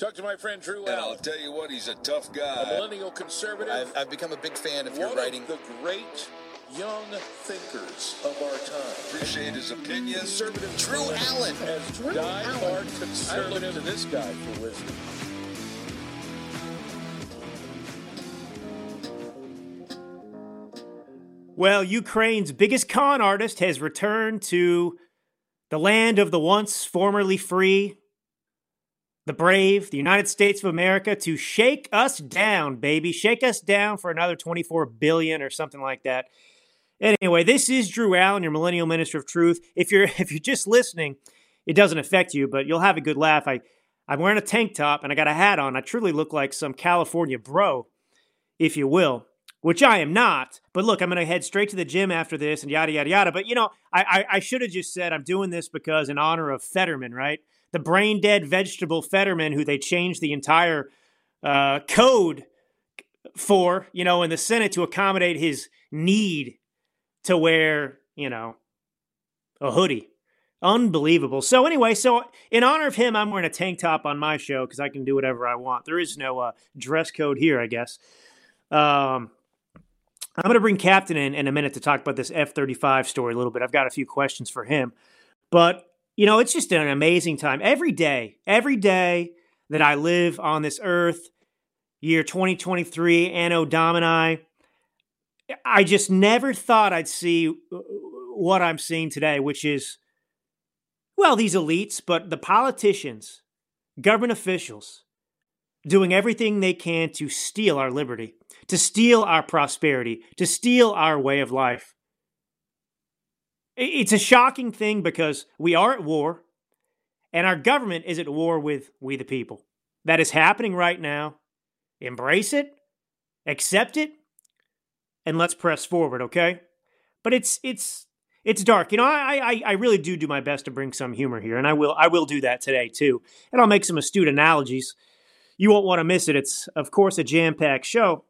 Talk to my friend Drew And I'll tell you what, he's a tough a guy. millennial conservative. I've, I've become a big fan of your one writing. of the great young thinkers of our time. Appreciate his opinions. Conservative Drew Allen. as die-hard conservative. I look to this guy for wisdom. Well, Ukraine's biggest con artist has returned to the land of the once formerly free, the brave, the United States of America to shake us down, baby. Shake us down for another 24 billion or something like that. Anyway, this is Drew Allen, your millennial minister of truth. If you're if you're just listening, it doesn't affect you, but you'll have a good laugh. I I'm wearing a tank top and I got a hat on. I truly look like some California bro, if you will which I am not. But look, I'm going to head straight to the gym after this and yada, yada, yada. But, you know, I, I, I should have just said I'm doing this because in honor of Fetterman, right? The brain dead vegetable Fetterman, who they changed the entire uh, code for, you know, in the Senate to accommodate his need to wear, you know, a hoodie. Unbelievable. So anyway, so in honor of him, I'm wearing a tank top on my show because I can do whatever I want. There is no uh, dress code here, I guess. Um, I'm going to bring Captain in in a minute to talk about this F 35 story a little bit. I've got a few questions for him. But, you know, it's just an amazing time. Every day, every day that I live on this earth, year 2023, Anno Domini, I just never thought I'd see uh, what I'm seeing today, which is, well, these elites, but the politicians, government officials, doing everything they can to steal our liberty, to steal our prosperity, to steal our way of life. It's a shocking thing because we are at war and our government is at war with we the people. That is happening right now. Embrace it, accept it, and let's press forward, okay? But it's it's it's dark. You know, I, I I really do do my best to bring some humor here, and I will I will do that today too. And I'll make some astute analogies you won't want to miss it. It's, of course, a jam packed show.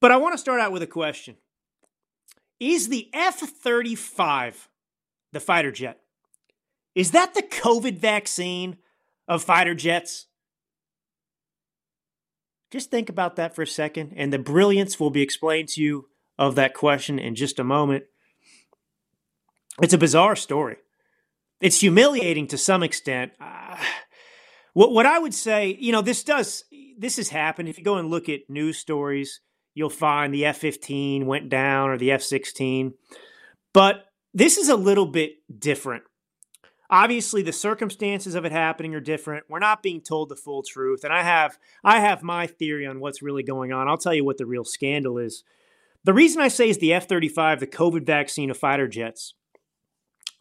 But I want to start out with a question Is the F 35 the fighter jet? Is that the COVID vaccine of fighter jets? Just think about that for a second, and the brilliance will be explained to you of that question in just a moment. It's a bizarre story. It's humiliating to some extent. Uh, what what I would say, you know, this does this has happened. If you go and look at news stories, you'll find the F-15 went down or the F-16. But this is a little bit different. Obviously, the circumstances of it happening are different. We're not being told the full truth, and I have I have my theory on what's really going on. I'll tell you what the real scandal is. The reason I say is the F-35, the COVID vaccine of fighter jets.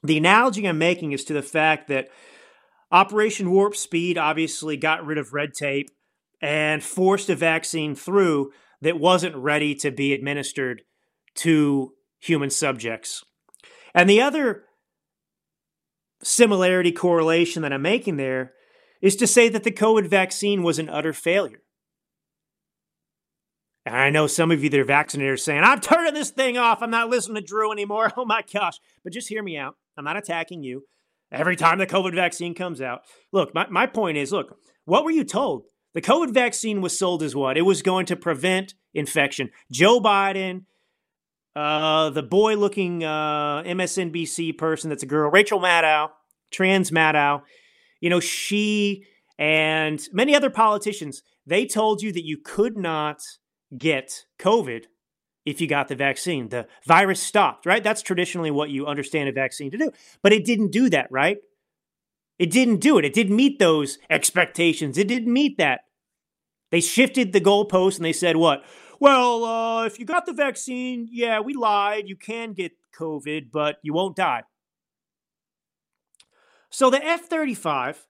The analogy I'm making is to the fact that Operation Warp Speed obviously got rid of red tape and forced a vaccine through that wasn't ready to be administered to human subjects. And the other similarity correlation that I'm making there is to say that the COVID vaccine was an utter failure. And I know some of you that are vaccinated are saying, I'm turning this thing off. I'm not listening to Drew anymore. Oh my gosh. But just hear me out. I'm not attacking you. Every time the COVID vaccine comes out. Look, my, my point is look, what were you told? The COVID vaccine was sold as what? It was going to prevent infection. Joe Biden, uh, the boy looking uh, MSNBC person that's a girl, Rachel Maddow, trans Maddow, you know, she and many other politicians, they told you that you could not get COVID if you got the vaccine. The virus stopped, right? That's traditionally what you understand a vaccine to do. But it didn't do that, right? It didn't do it. It didn't meet those expectations. It didn't meet that. They shifted the goalpost and they said, what? Well, uh, if you got the vaccine, yeah, we lied. You can get COVID, but you won't die. So the F 35,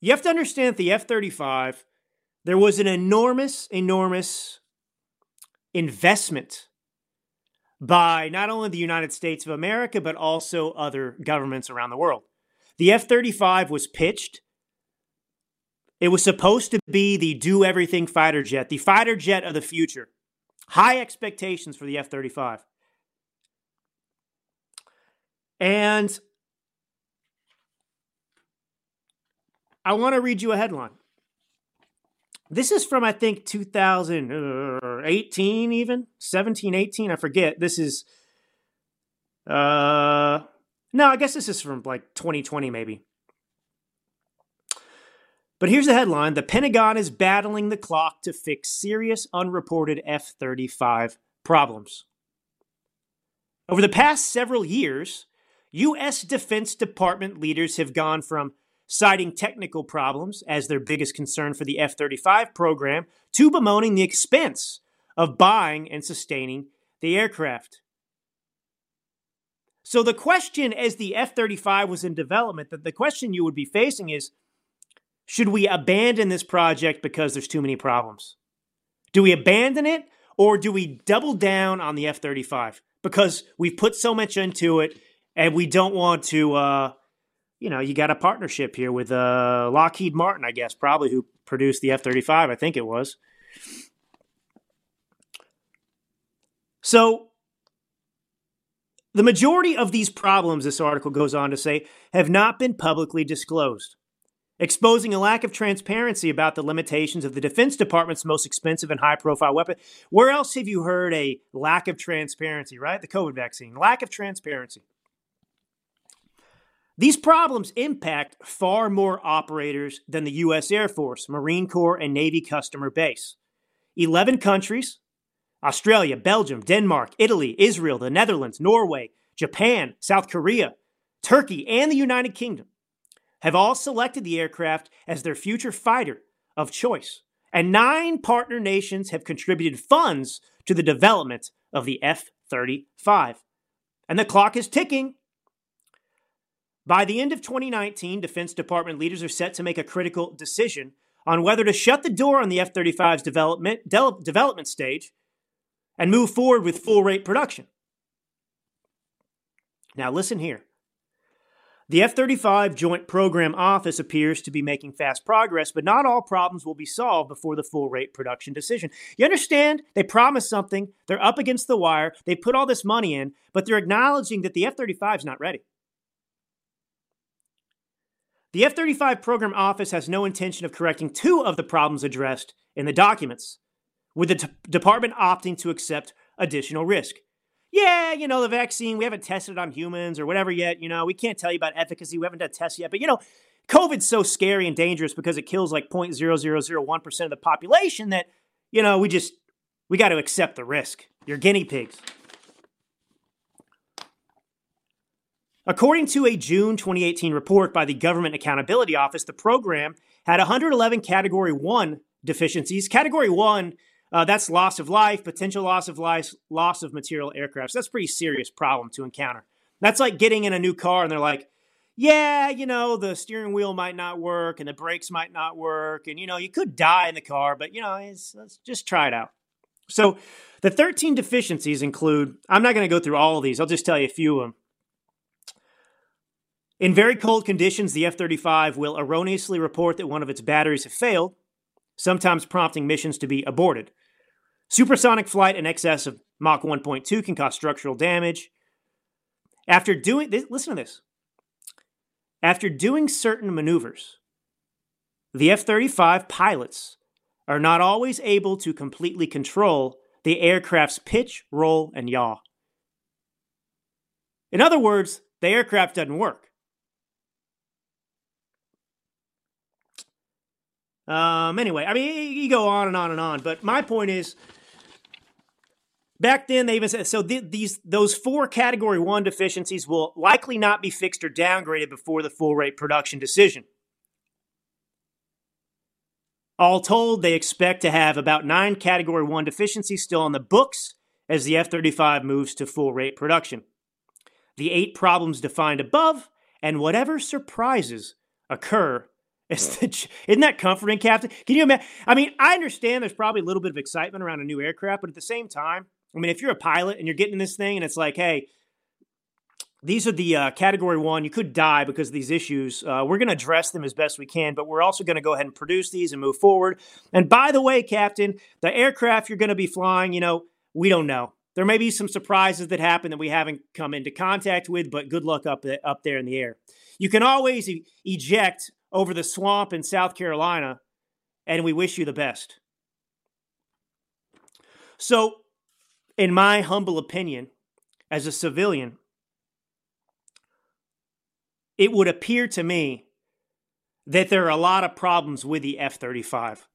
you have to understand the F 35, there was an enormous, enormous investment by not only the United States of America, but also other governments around the world. The F 35 was pitched. It was supposed to be the do everything fighter jet, the fighter jet of the future. High expectations for the F 35. And I want to read you a headline. This is from, I think, 2018, even 17, 18. I forget. This is, uh, no, I guess this is from like 2020, maybe. But here's the headline The Pentagon is battling the clock to fix serious unreported F 35 problems. Over the past several years, U.S. Defense Department leaders have gone from citing technical problems as their biggest concern for the F 35 program to bemoaning the expense of buying and sustaining the aircraft. So, the question as the F 35 was in development, that the question you would be facing is should we abandon this project because there's too many problems? Do we abandon it or do we double down on the F 35 because we've put so much into it and we don't want to, uh, you know, you got a partnership here with uh, Lockheed Martin, I guess, probably who produced the F 35, I think it was. So, the majority of these problems, this article goes on to say, have not been publicly disclosed exposing a lack of transparency about the limitations of the Defense Department's most expensive and high profile weapon. Where else have you heard a lack of transparency, right? The COVID vaccine, lack of transparency. These problems impact far more operators than the U.S. Air Force, Marine Corps, and Navy customer base. 11 countries Australia, Belgium, Denmark, Italy, Israel, the Netherlands, Norway, Japan, South Korea, Turkey, and the United Kingdom have all selected the aircraft as their future fighter of choice, and nine partner nations have contributed funds to the development of the F 35. And the clock is ticking. By the end of 2019, Defense Department leaders are set to make a critical decision on whether to shut the door on the F 35's development, de- development stage and move forward with full rate production. Now, listen here. The F 35 Joint Program Office appears to be making fast progress, but not all problems will be solved before the full rate production decision. You understand? They promised something, they're up against the wire, they put all this money in, but they're acknowledging that the F 35 is not ready. The F 35 Program Office has no intention of correcting two of the problems addressed in the documents, with the t- department opting to accept additional risk yeah, you know, the vaccine, we haven't tested it on humans or whatever yet. You know, we can't tell you about efficacy. We haven't done tests yet. But, you know, COVID's so scary and dangerous because it kills like 0.0001% of the population that, you know, we just, we got to accept the risk. You're guinea pigs. According to a June 2018 report by the Government Accountability Office, the program had 111 Category 1 deficiencies. Category 1 uh, that's loss of life, potential loss of life, loss of material aircraft. So that's a pretty serious problem to encounter. That's like getting in a new car and they're like, yeah, you know, the steering wheel might not work and the brakes might not work. And, you know, you could die in the car, but, you know, let's just try it out. So the 13 deficiencies include, I'm not going to go through all of these, I'll just tell you a few of them. In very cold conditions, the F 35 will erroneously report that one of its batteries have failed, sometimes prompting missions to be aborted. Supersonic flight in excess of Mach 1.2 can cause structural damage. After doing this, listen to this. After doing certain maneuvers, the F 35 pilots are not always able to completely control the aircraft's pitch, roll, and yaw. In other words, the aircraft doesn't work. Um, anyway, I mean, you go on and on and on, but my point is Back then, they even said so. Th- these those four Category One deficiencies will likely not be fixed or downgraded before the full rate production decision. All told, they expect to have about nine Category One deficiencies still on the books as the F 35 moves to full rate production. The eight problems defined above, and whatever surprises occur. Isn't that comforting, Captain? Can you imagine? I mean, I understand there's probably a little bit of excitement around a new aircraft, but at the same time, I mean, if you're a pilot and you're getting this thing and it's like, hey, these are the uh, category one. You could die because of these issues. Uh, we're going to address them as best we can, but we're also going to go ahead and produce these and move forward. And by the way, Captain, the aircraft you're going to be flying, you know, we don't know. There may be some surprises that happen that we haven't come into contact with, but good luck up, up there in the air. You can always e- eject over the swamp in South Carolina, and we wish you the best. So, in my humble opinion, as a civilian, it would appear to me that there are a lot of problems with the F 35.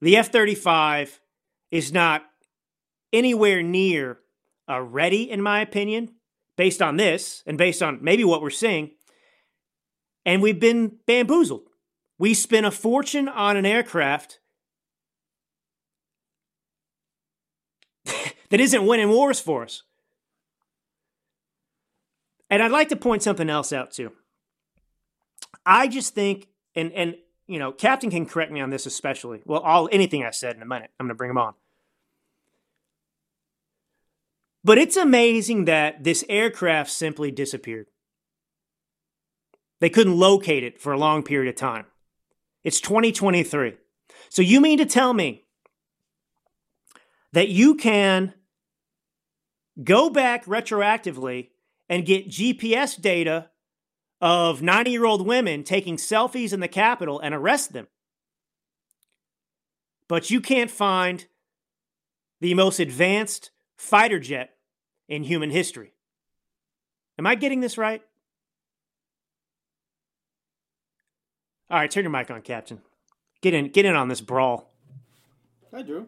The F 35 is not anywhere near uh, ready, in my opinion, based on this and based on maybe what we're seeing. And we've been bamboozled. We spent a fortune on an aircraft that isn't winning wars for us. And I'd like to point something else out too. I just think, and and you know, Captain can correct me on this especially. Well, all anything I said in a minute, I'm going to bring him on. But it's amazing that this aircraft simply disappeared. They couldn't locate it for a long period of time. It's 2023. So you mean to tell me that you can go back retroactively and get GPS data of 90 year old women taking selfies in the Capitol and arrest them? But you can't find the most advanced fighter jet in human history. Am I getting this right? All right, turn your mic on, Captain. Get in, get in on this brawl. Hi, Drew.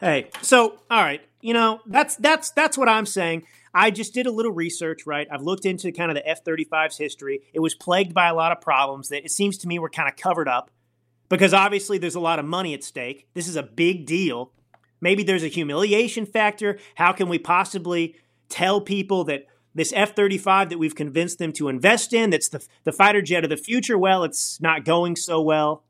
Hey, so all right, you know that's that's that's what I'm saying. I just did a little research, right? I've looked into kind of the F-35's history. It was plagued by a lot of problems that it seems to me were kind of covered up because obviously there's a lot of money at stake. This is a big deal. Maybe there's a humiliation factor. How can we possibly tell people that this F 35 that we've convinced them to invest in, that's the, the fighter jet of the future? Well, it's not going so well.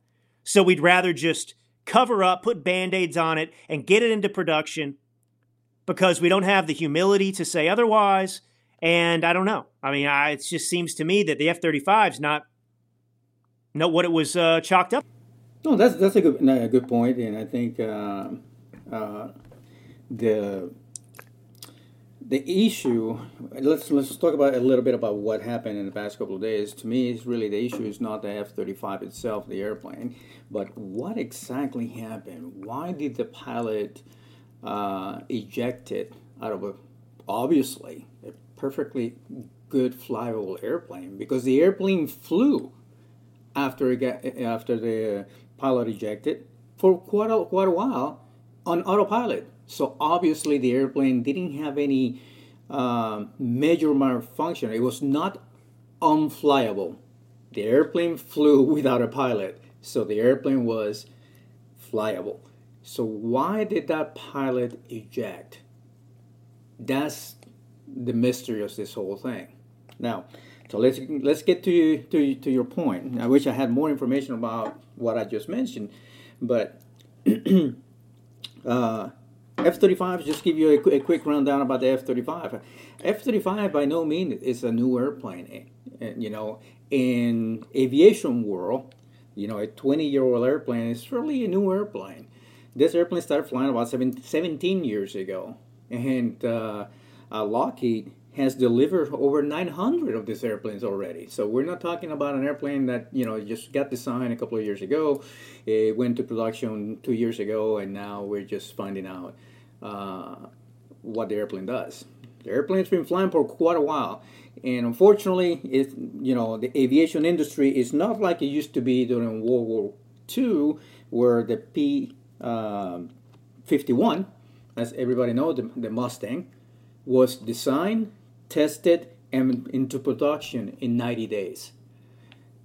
So we'd rather just cover up, put band aids on it, and get it into production because we don't have the humility to say otherwise. And I don't know. I mean, I, it just seems to me that the F 35 is not, not what it was uh, chalked up. No, that's that's a good a good point, and I think uh, uh, the the issue. Let's let's talk about a little bit about what happened in the past couple of days. To me, it's really the issue is not the F thirty five itself, the airplane, but what exactly happened. Why did the pilot uh, eject it out of a obviously a perfectly good flyable airplane? Because the airplane flew after it got, after the pilot ejected for quite a, quite a while on autopilot. So obviously the airplane didn't have any uh, major malfunction. It was not unflyable. The airplane flew without a pilot, so the airplane was flyable. So why did that pilot eject? That's the mystery of this whole thing. Now, so let's let's get to to to your point. I wish I had more information about what I just mentioned, but Uh, F-35, just give you a, a, quick rundown about the F-35. F-35 by no means is a new airplane. Eh, you know, in aviation world, you know, a 20-year-old airplane is really a new airplane. This airplane started flying about 17 years ago, and uh, uh, Lockheed has delivered over 900 of these airplanes already. So we're not talking about an airplane that you know just got designed a couple of years ago, it went to production two years ago, and now we're just finding out uh, what the airplane does. The airplane's been flying for quite a while, and unfortunately, it you know the aviation industry is not like it used to be during World War II, where the P um, 51, as everybody knows, the, the Mustang, was designed tested and into production in 90 days.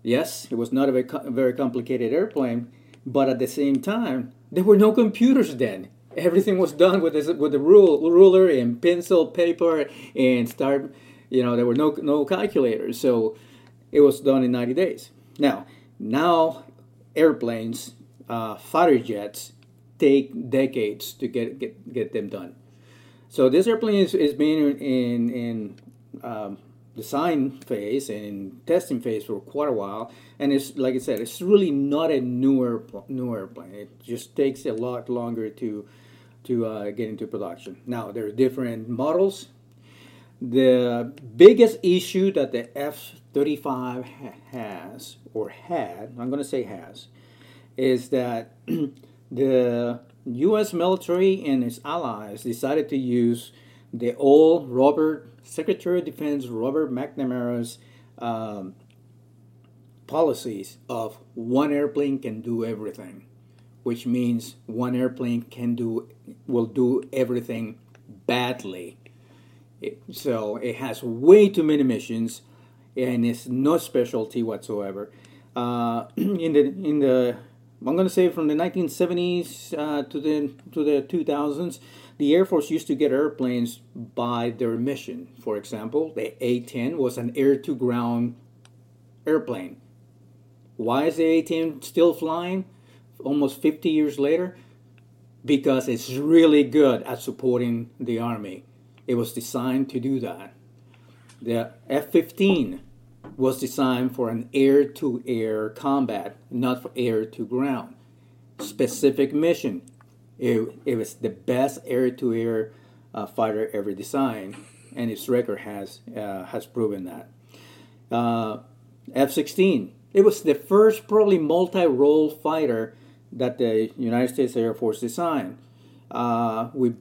Yes, it was not a very, very complicated airplane, but at the same time, there were no computers then. Everything was done with this, with a rule, ruler and pencil, paper, and start. You know, there were no no calculators, so it was done in 90 days. Now, now airplanes, uh, fighter jets, take decades to get get get them done. So this airplane is, is being in in um, design phase and testing phase for quite a while, and it's like I said, it's really not a newer new airplane. It just takes a lot longer to to uh, get into production. Now there are different models. The biggest issue that the F 35 ha- has, or had, I'm going to say has, is that the U.S. military and its allies decided to use the old Robert Secretary of Defense Robert McNamara's um, policies of one airplane can do everything, which means one airplane can do will do everything badly. It, so it has way too many missions, and it's no specialty whatsoever. Uh, in the in the I'm going to say from the 1970s uh, to the to the 2000s, the Air Force used to get airplanes by their mission. For example, the A-10 was an air-to-ground airplane. Why is the A-10 still flying almost 50 years later? Because it's really good at supporting the Army. It was designed to do that. The F-15 was designed for an air-to-air combat, not for air-to-ground. Specific mission. It, it was the best air-to-air uh, fighter ever designed, and its record has uh, has proven that. Uh, F-16. It was the first probably multi-role fighter that the United States Air Force designed. Uh, we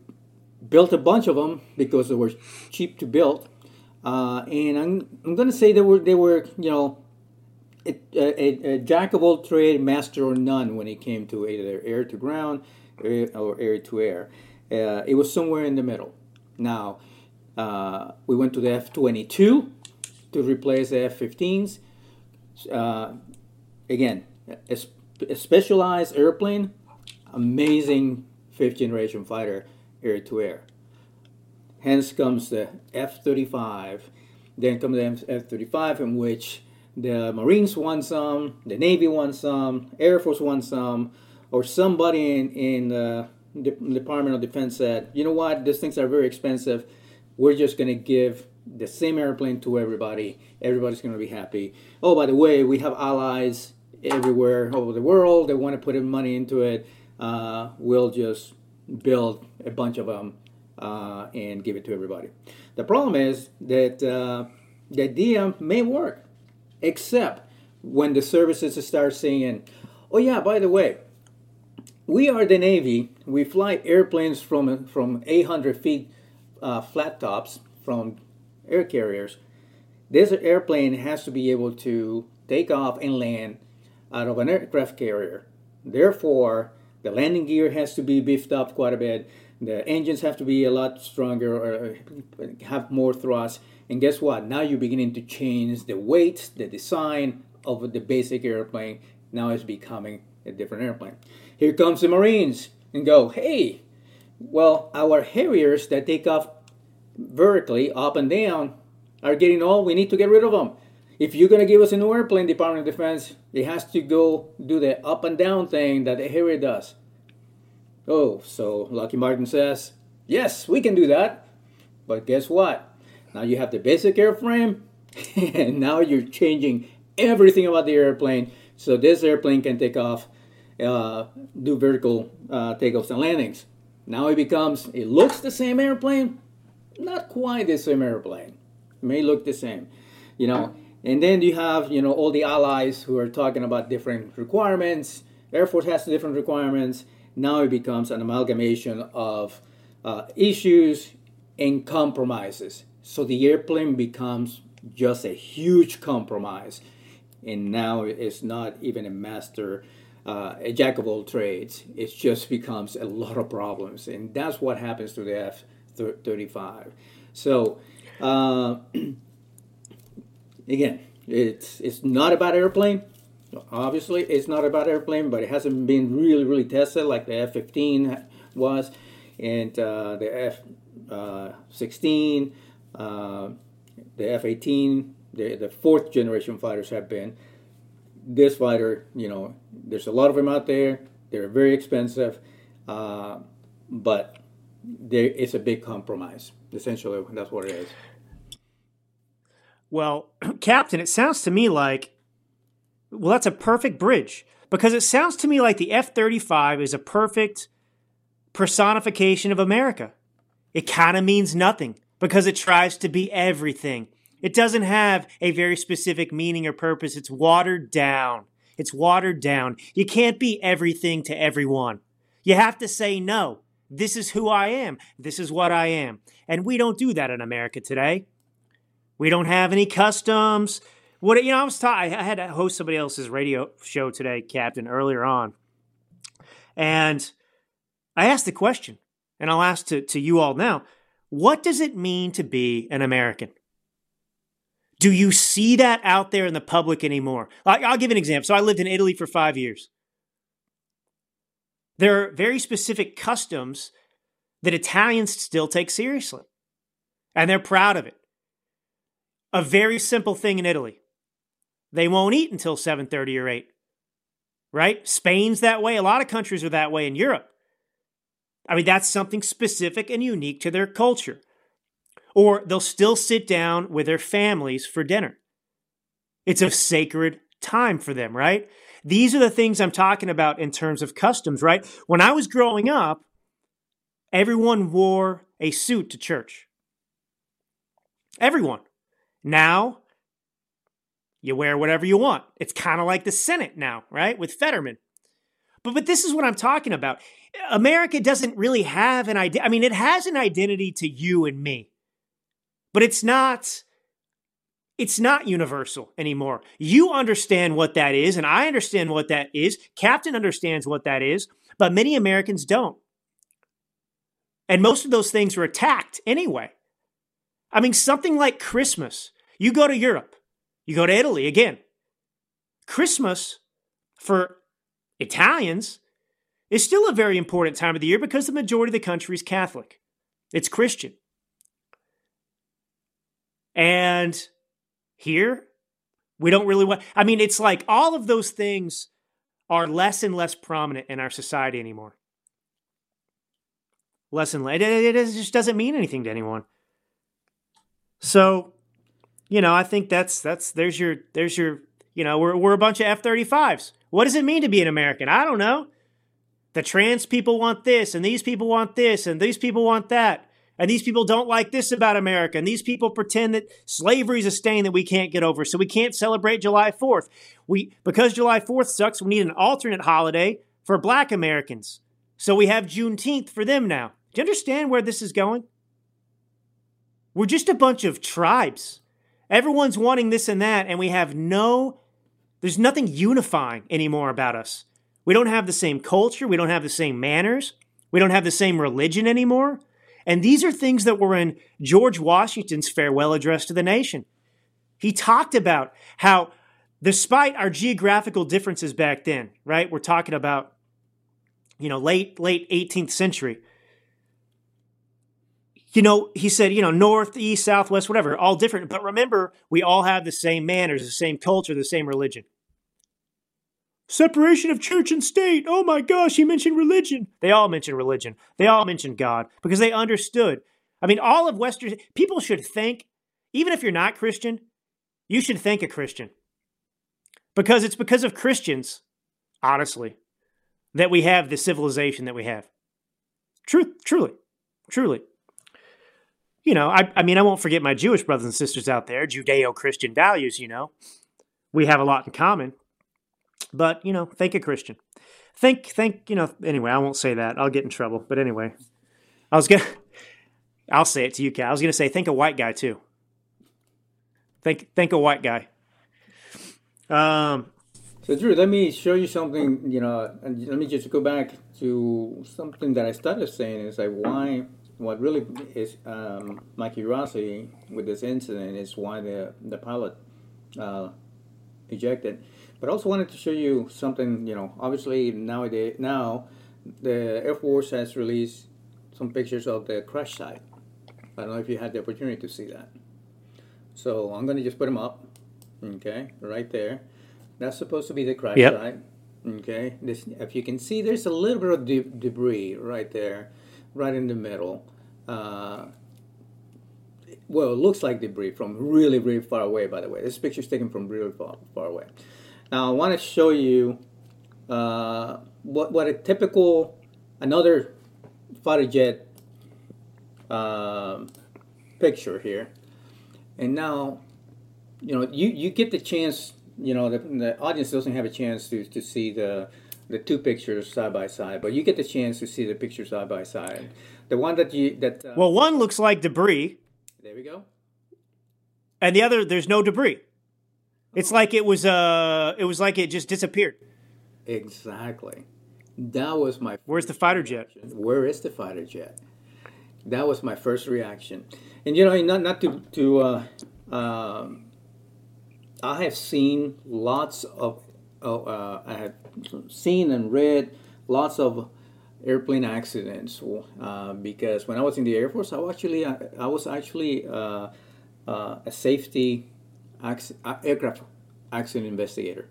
built a bunch of them because they were cheap to build, uh, and I'm, I'm going to say they were they were you know a, a, a, jack of all trade, master or none when it came to either air to ground or air to air. Uh, it was somewhere in the middle. Now uh, we went to the F 22 to replace the F 15s. Uh, again, a, specialized airplane, amazing fifth generation fighter air to air. Hence comes the F 35. Then comes the F 35, in which the Marines won some, the Navy won some, Air Force won some, or somebody in, in uh, the Department of Defense said, you know what, these things are very expensive. We're just going to give the same airplane to everybody. Everybody's going to be happy. Oh, by the way, we have allies everywhere over the world. They want to put in money into it. Uh, we'll just build a bunch of them uh, and give it to everybody. The problem is that uh, the idea may work, except when the services start saying, "Oh yeah, by the way, we are the Navy. We fly airplanes from from 800 feet uh, flat tops from air carriers. This airplane has to be able to take off and land out of an aircraft carrier. Therefore, the landing gear has to be beefed up quite a bit. The engines have to be a lot stronger or uh, have more thrust. And guess what? Now you're beginning to change the weight, the design of the basic airplane. Now it's becoming a different airplane. Here comes the Marines and go, hey, well, our Harriers that take off vertically up and down are getting old. We need to get rid of them. If you're going to give us a new airplane, Department of Defense, it has to go do the up and down thing that the Harrier does. Oh, so Lockheed Martin says, yes, we can do that. But guess what? Now you have the basic airframe, and now you're changing everything about the airplane. So this airplane can take off, uh, do vertical uh, takeoffs and landings. Now it becomes, it looks the same airplane, not quite the same airplane. It may look the same, you know. And then you have, you know, all the allies who are talking about different requirements. Air Force has different requirements. Now it becomes an amalgamation of uh, issues and compromises. So the airplane becomes just a huge compromise. And now it's not even a master, uh, a jack of all trades. It just becomes a lot of problems. And that's what happens to the F 35. So, uh, again, it's, it's not about airplane. Obviously, it's not about airplane, but it hasn't been really, really tested like the F-15 was, and uh, the F-16, uh, the F-18, the, the fourth generation fighters have been. This fighter, you know, there's a lot of them out there. They're very expensive, uh, but there is a big compromise. Essentially, that's what it is. Well, Captain, it sounds to me like, well, that's a perfect bridge because it sounds to me like the F 35 is a perfect personification of America. It kind of means nothing because it tries to be everything. It doesn't have a very specific meaning or purpose. It's watered down. It's watered down. You can't be everything to everyone. You have to say no. This is who I am. This is what I am. And we don't do that in America today. We don't have any customs. What you know, I was ta- I had to host somebody else's radio show today, Captain, earlier on, and I asked the question, and I'll ask to, to you all now: What does it mean to be an American? Do you see that out there in the public anymore? I'll give an example. So I lived in Italy for five years. There are very specific customs that Italians still take seriously, and they're proud of it. A very simple thing in Italy. They won't eat until 7:30 or 8. Right? Spain's that way. A lot of countries are that way in Europe. I mean, that's something specific and unique to their culture. Or they'll still sit down with their families for dinner. It's a sacred time for them, right? These are the things I'm talking about in terms of customs, right? When I was growing up, everyone wore a suit to church. Everyone. Now, you wear whatever you want. It's kind of like the Senate now, right? With Fetterman. But but this is what I'm talking about. America doesn't really have an idea. I mean, it has an identity to you and me. But it's not it's not universal anymore. You understand what that is and I understand what that is. Captain understands what that is, but many Americans don't. And most of those things are attacked anyway. I mean, something like Christmas. You go to Europe, you go to Italy again. Christmas for Italians is still a very important time of the year because the majority of the country is Catholic. It's Christian. And here, we don't really want, I mean, it's like all of those things are less and less prominent in our society anymore. Less and less. It, just doesn't mean anything to anyone. So, you know, I think that's that's there's your there's your you know we're we're a bunch of F thirty fives. What does it mean to be an American? I don't know. The trans people want this, and these people want this, and these people want that, and these people don't like this about America, and these people pretend that slavery is a stain that we can't get over, so we can't celebrate July Fourth. We because July Fourth sucks. We need an alternate holiday for Black Americans, so we have Juneteenth for them now. Do you understand where this is going? We're just a bunch of tribes. Everyone's wanting this and that, and we have no, there's nothing unifying anymore about us. We don't have the same culture. We don't have the same manners. We don't have the same religion anymore. And these are things that were in George Washington's farewell address to the nation. He talked about how, despite our geographical differences back then, right? We're talking about, you know, late, late 18th century you know, he said, you know, north, east, southwest, whatever, all different. But remember, we all have the same manners, the same culture, the same religion. Separation of church and state. Oh my gosh, he mentioned religion. They all mentioned religion. They all mentioned God because they understood. I mean, all of Western people should think, even if you're not Christian, you should think a Christian. Because it's because of Christians, honestly, that we have the civilization that we have. Truth, truly, truly you know, I, I mean, I won't forget my Jewish brothers and sisters out there, Judeo Christian values, you know. We have a lot in common. But, you know, think a Christian. Think, think, you know, anyway, I won't say that. I'll get in trouble. But anyway, I was going to, I'll say it to you, Cal. I was going to say, think a white guy too. Think, think a white guy. Um, so Drew, let me show you something. You know, and let me just go back to something that I started saying is like why what really is um, my curiosity with this incident is why the the pilot uh, ejected. But I also wanted to show you something. You know, obviously nowadays now the Air Force has released some pictures of the crash site. I don't know if you had the opportunity to see that. So I'm going to just put them up. Okay, right there. That's supposed to be the crash yep. site. Okay, this if you can see, there's a little bit of de- debris right there, right in the middle uh, well, it looks like debris from really, really far away, by the way. This picture is taken from really far, far away. Now, I want to show you uh, what, what a typical, another fighter jet uh, picture here. And now, you know, you, you get the chance. You know, the, the audience doesn't have a chance to, to see the the two pictures side by side, but you get the chance to see the pictures side by side. The one that you that uh, Well, one looks like debris, there we go. and the other there's no debris. It's like it was uh it was like it just disappeared. Exactly. That was my Where's the fighter jet? where is the fighter jet? That was my first reaction. And you know, not not to to uh, um, I have seen lots of oh, uh, I have seen and read lots of airplane accidents uh, because when I was in the Air Force, I was actually I, I was actually uh, uh, a safety uh, aircraft accident investigator,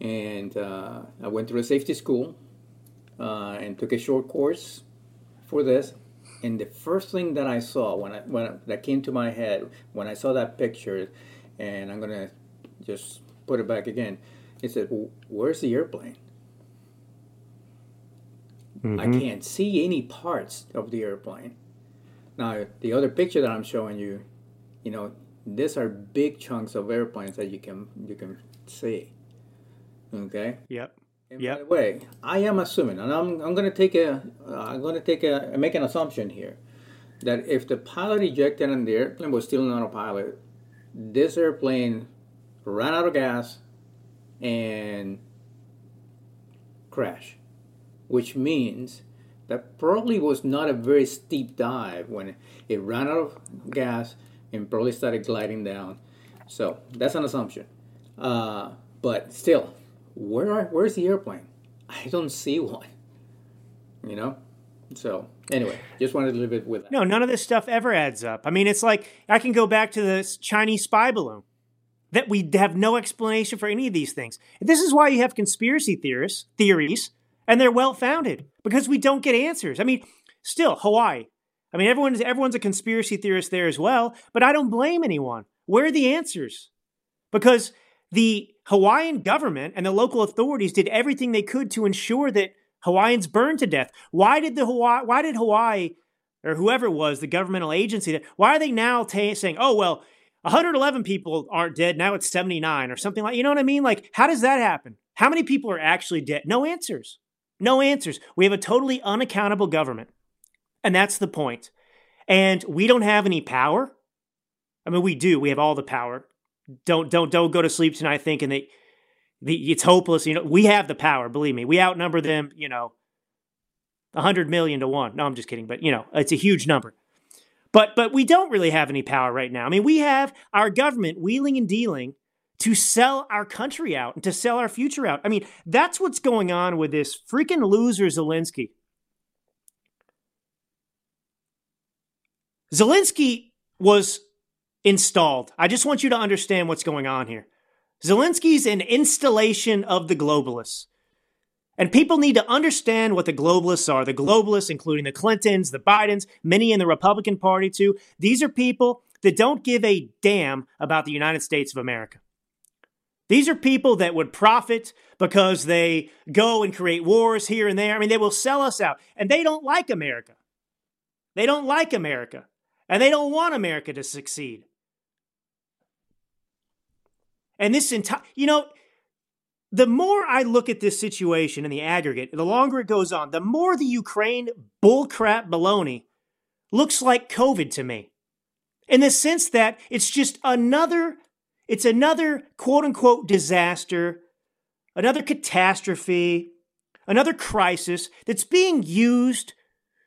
and uh, I went through a safety school uh, and took a short course for this. And the first thing that I saw when I when I, that came to my head when I saw that picture, and I'm gonna just put it back again. It said, well, "Where's the airplane?" I mm-hmm. can't see any parts of the airplane. Now, the other picture that I'm showing you, you know, these are big chunks of airplanes that you can you can see. Okay. Yep. And Yep. by the way, I am assuming, and I'm, I'm going to take a, I'm going to take a, make an assumption here, that if the pilot ejected and the airplane was still not a pilot, this airplane ran out of gas and crash, which means that probably was not a very steep dive when it ran out of gas and probably started gliding down. So that's an assumption. Uh, but still, where are, where's the airplane? I don't see one. You know? So anyway, just wanted to leave it with that. No, none of this stuff ever adds up. I mean, it's like I can go back to the Chinese spy balloon that we have no explanation for any of these things. This is why you have conspiracy theorists, theories, and they're well founded because we don't get answers. I mean, still Hawaii. I mean, everyone's everyone's a conspiracy theorist there as well, but I don't blame anyone. Where are the answers? Because the Hawaiian government and the local authorities did everything they could to ensure that Hawaiians burned to death. Why did the Hawaii why did Hawaii or whoever it was, the governmental agency that why are they now ta saying, "Oh, well, 111 people aren't dead, now it's 79 or something like, you know what I mean? Like how does that happen? How many people are actually dead? No answers. No answers. We have a totally unaccountable government. And that's the point. And we don't have any power. I mean, we do. We have all the power. Don't don't don't go to sleep tonight thinking that the, it's hopeless. You know, we have the power. Believe me, we outnumber them. You know, hundred million to one. No, I'm just kidding. But you know, it's a huge number. But but we don't really have any power right now. I mean, we have our government wheeling and dealing to sell our country out and to sell our future out. I mean, that's what's going on with this freaking loser Zelensky. Zelensky was installed. I just want you to understand what's going on here. Zelensky's an installation of the globalists. And people need to understand what the globalists are. The globalists, including the Clintons, the Bidens, many in the Republican Party too, these are people that don't give a damn about the United States of America. These are people that would profit because they go and create wars here and there. I mean, they will sell us out. And they don't like America. They don't like America. And they don't want America to succeed. And this entire, you know, the more I look at this situation in the aggregate, the longer it goes on, the more the Ukraine bullcrap baloney looks like COVID to me. In the sense that it's just another, it's another quote unquote disaster, another catastrophe, another crisis that's being used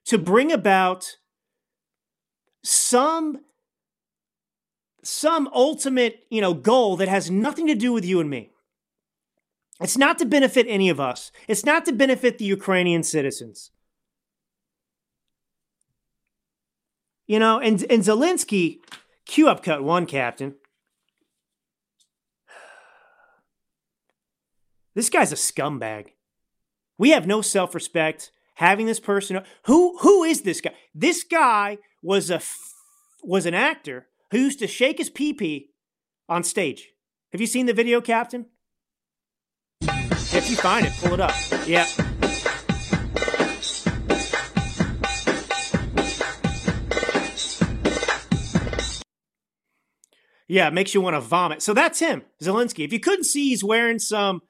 to bring about some some ultimate, you know, goal that has nothing to do with you and me. It's not to benefit any of us. It's not to benefit the Ukrainian citizens. You know, and and Zelensky, cue up cut one, Captain. This guy's a scumbag. We have no self-respect. Having this person, who who is this guy? This guy was a was an actor who used to shake his pee pee on stage. Have you seen the video, Captain? If you find it, pull it up. Yeah. Yeah, it makes you want to vomit. So that's him, Zelensky. If you couldn't see, he's wearing some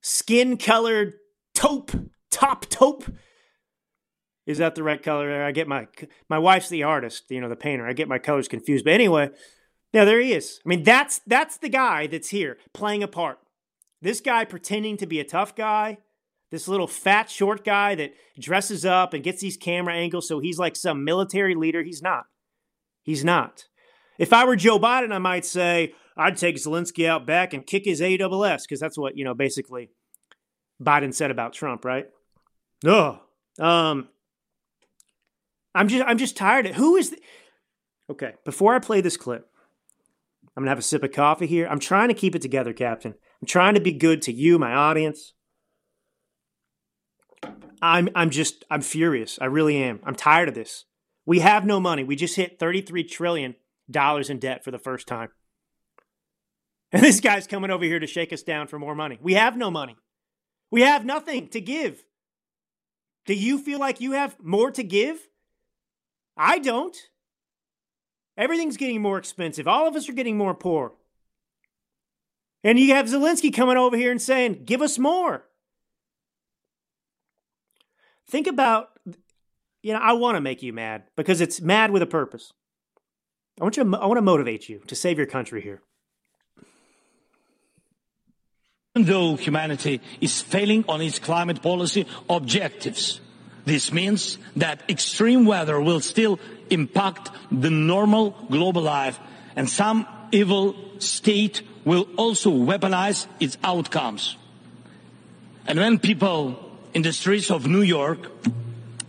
skin colored taupe, top taupe. Is that the right color? I get my my wife's the artist, you know, the painter. I get my colors confused. But anyway, yeah, there he is. I mean, that's that's the guy that's here playing a part. This guy pretending to be a tough guy, this little fat short guy that dresses up and gets these camera angles so he's like some military leader. He's not. He's not. If I were Joe Biden, I might say I'd take Zelensky out back and kick his AWS because that's what, you know, basically Biden said about Trump, right? Ugh. Um, I'm just I'm just tired of who is the, Okay, before I play this clip, I'm gonna have a sip of coffee here. I'm trying to keep it together, Captain. I'm trying to be good to you, my audience. I'm I'm just I'm furious. I really am. I'm tired of this. We have no money. We just hit 33 trillion dollars in debt for the first time. And this guy's coming over here to shake us down for more money. We have no money. We have nothing to give. Do you feel like you have more to give? I don't. Everything's getting more expensive. All of us are getting more poor. And you have Zelensky coming over here and saying, give us more. Think about, you know, I want to make you mad because it's mad with a purpose. I want you, I want to motivate you to save your country here. Even though humanity is failing on its climate policy objectives, this means that extreme weather will still impact the normal global life and some evil state will also weaponize its outcomes. And when people in the streets of New York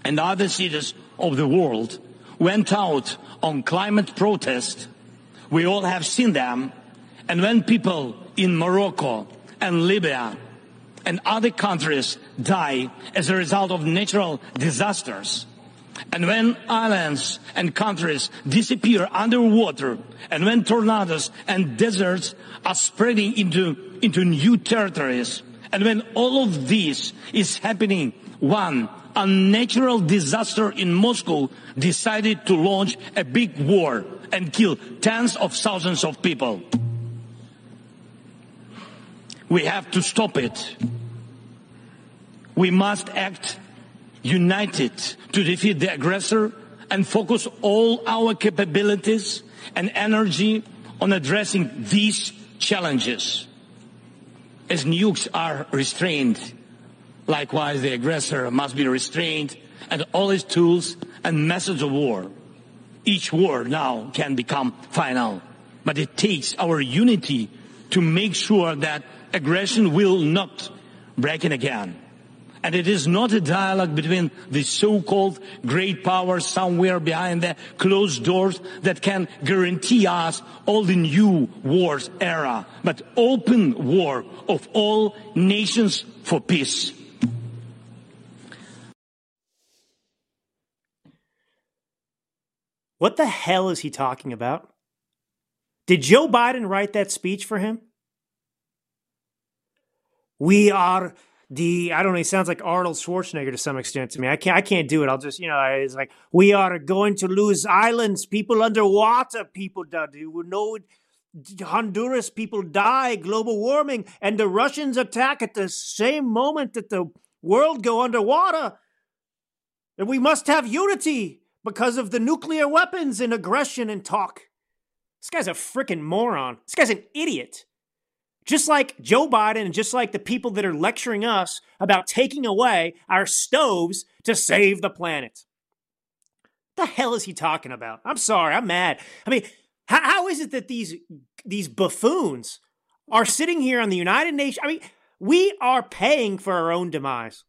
and other cities of the world went out on climate protest, we all have seen them. And when people in Morocco and Libya and other countries die as a result of natural disasters. And when islands and countries disappear underwater, and when tornadoes and deserts are spreading into, into new territories, and when all of this is happening, one unnatural disaster in Moscow decided to launch a big war and kill tens of thousands of people. We have to stop it. We must act united to defeat the aggressor and focus all our capabilities and energy on addressing these challenges. As nukes are restrained, likewise the aggressor must be restrained and all his tools and methods of war. Each war now can become final, but it takes our unity to make sure that aggression will not break in again. And it is not a dialogue between the so-called great powers somewhere behind the closed doors that can guarantee us all the new wars era, but open war of all nations for peace. What the hell is he talking about? Did Joe Biden write that speech for him? We are the I don't know. He sounds like Arnold Schwarzenegger to some extent to me. I can't I can't do it. I'll just you know it's like we are going to lose islands, people underwater, people that you know Honduras people die, global warming, and the Russians attack at the same moment that the world go underwater. And we must have unity because of the nuclear weapons and aggression and talk. This guy's a freaking moron. This guy's an idiot. Just like Joe Biden and just like the people that are lecturing us about taking away our stoves to save the planet. The hell is he talking about? I'm sorry, I'm mad. I mean, how, how is it that these these buffoons are sitting here on the United Nations? I mean, we are paying for our own demise.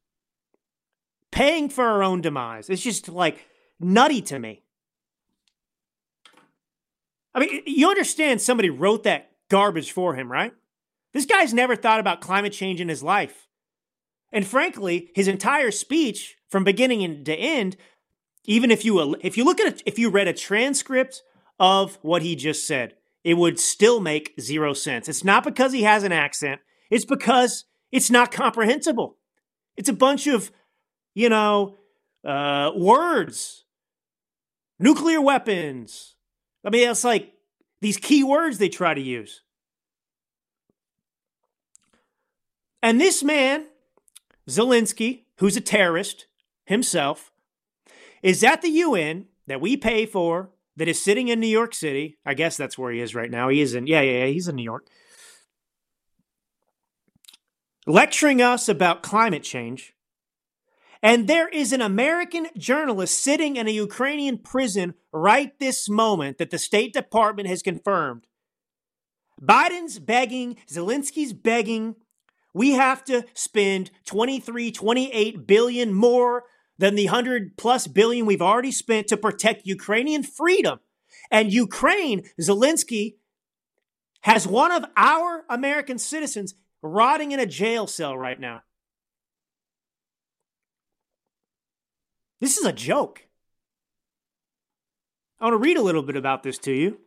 Paying for our own demise. It's just like nutty to me. I mean, you understand somebody wrote that garbage for him, right? This guy's never thought about climate change in his life. And frankly, his entire speech from beginning to end, even if you if you look at it, if you read a transcript of what he just said, it would still make zero sense. It's not because he has an accent, it's because it's not comprehensible. It's a bunch of, you know, uh, words, nuclear weapons. I mean, it's like these key words they try to use. And this man, Zelensky, who's a terrorist himself, is at the UN that we pay for, that is sitting in New York City. I guess that's where he is right now. He is in, yeah, yeah, yeah, he's in New York. Lecturing us about climate change. And there is an American journalist sitting in a Ukrainian prison right this moment that the State Department has confirmed. Biden's begging, Zelensky's begging, we have to spend 23, 28 billion more than the 100 plus billion we've already spent to protect Ukrainian freedom. And Ukraine, Zelensky, has one of our American citizens rotting in a jail cell right now. This is a joke. I want to read a little bit about this to you.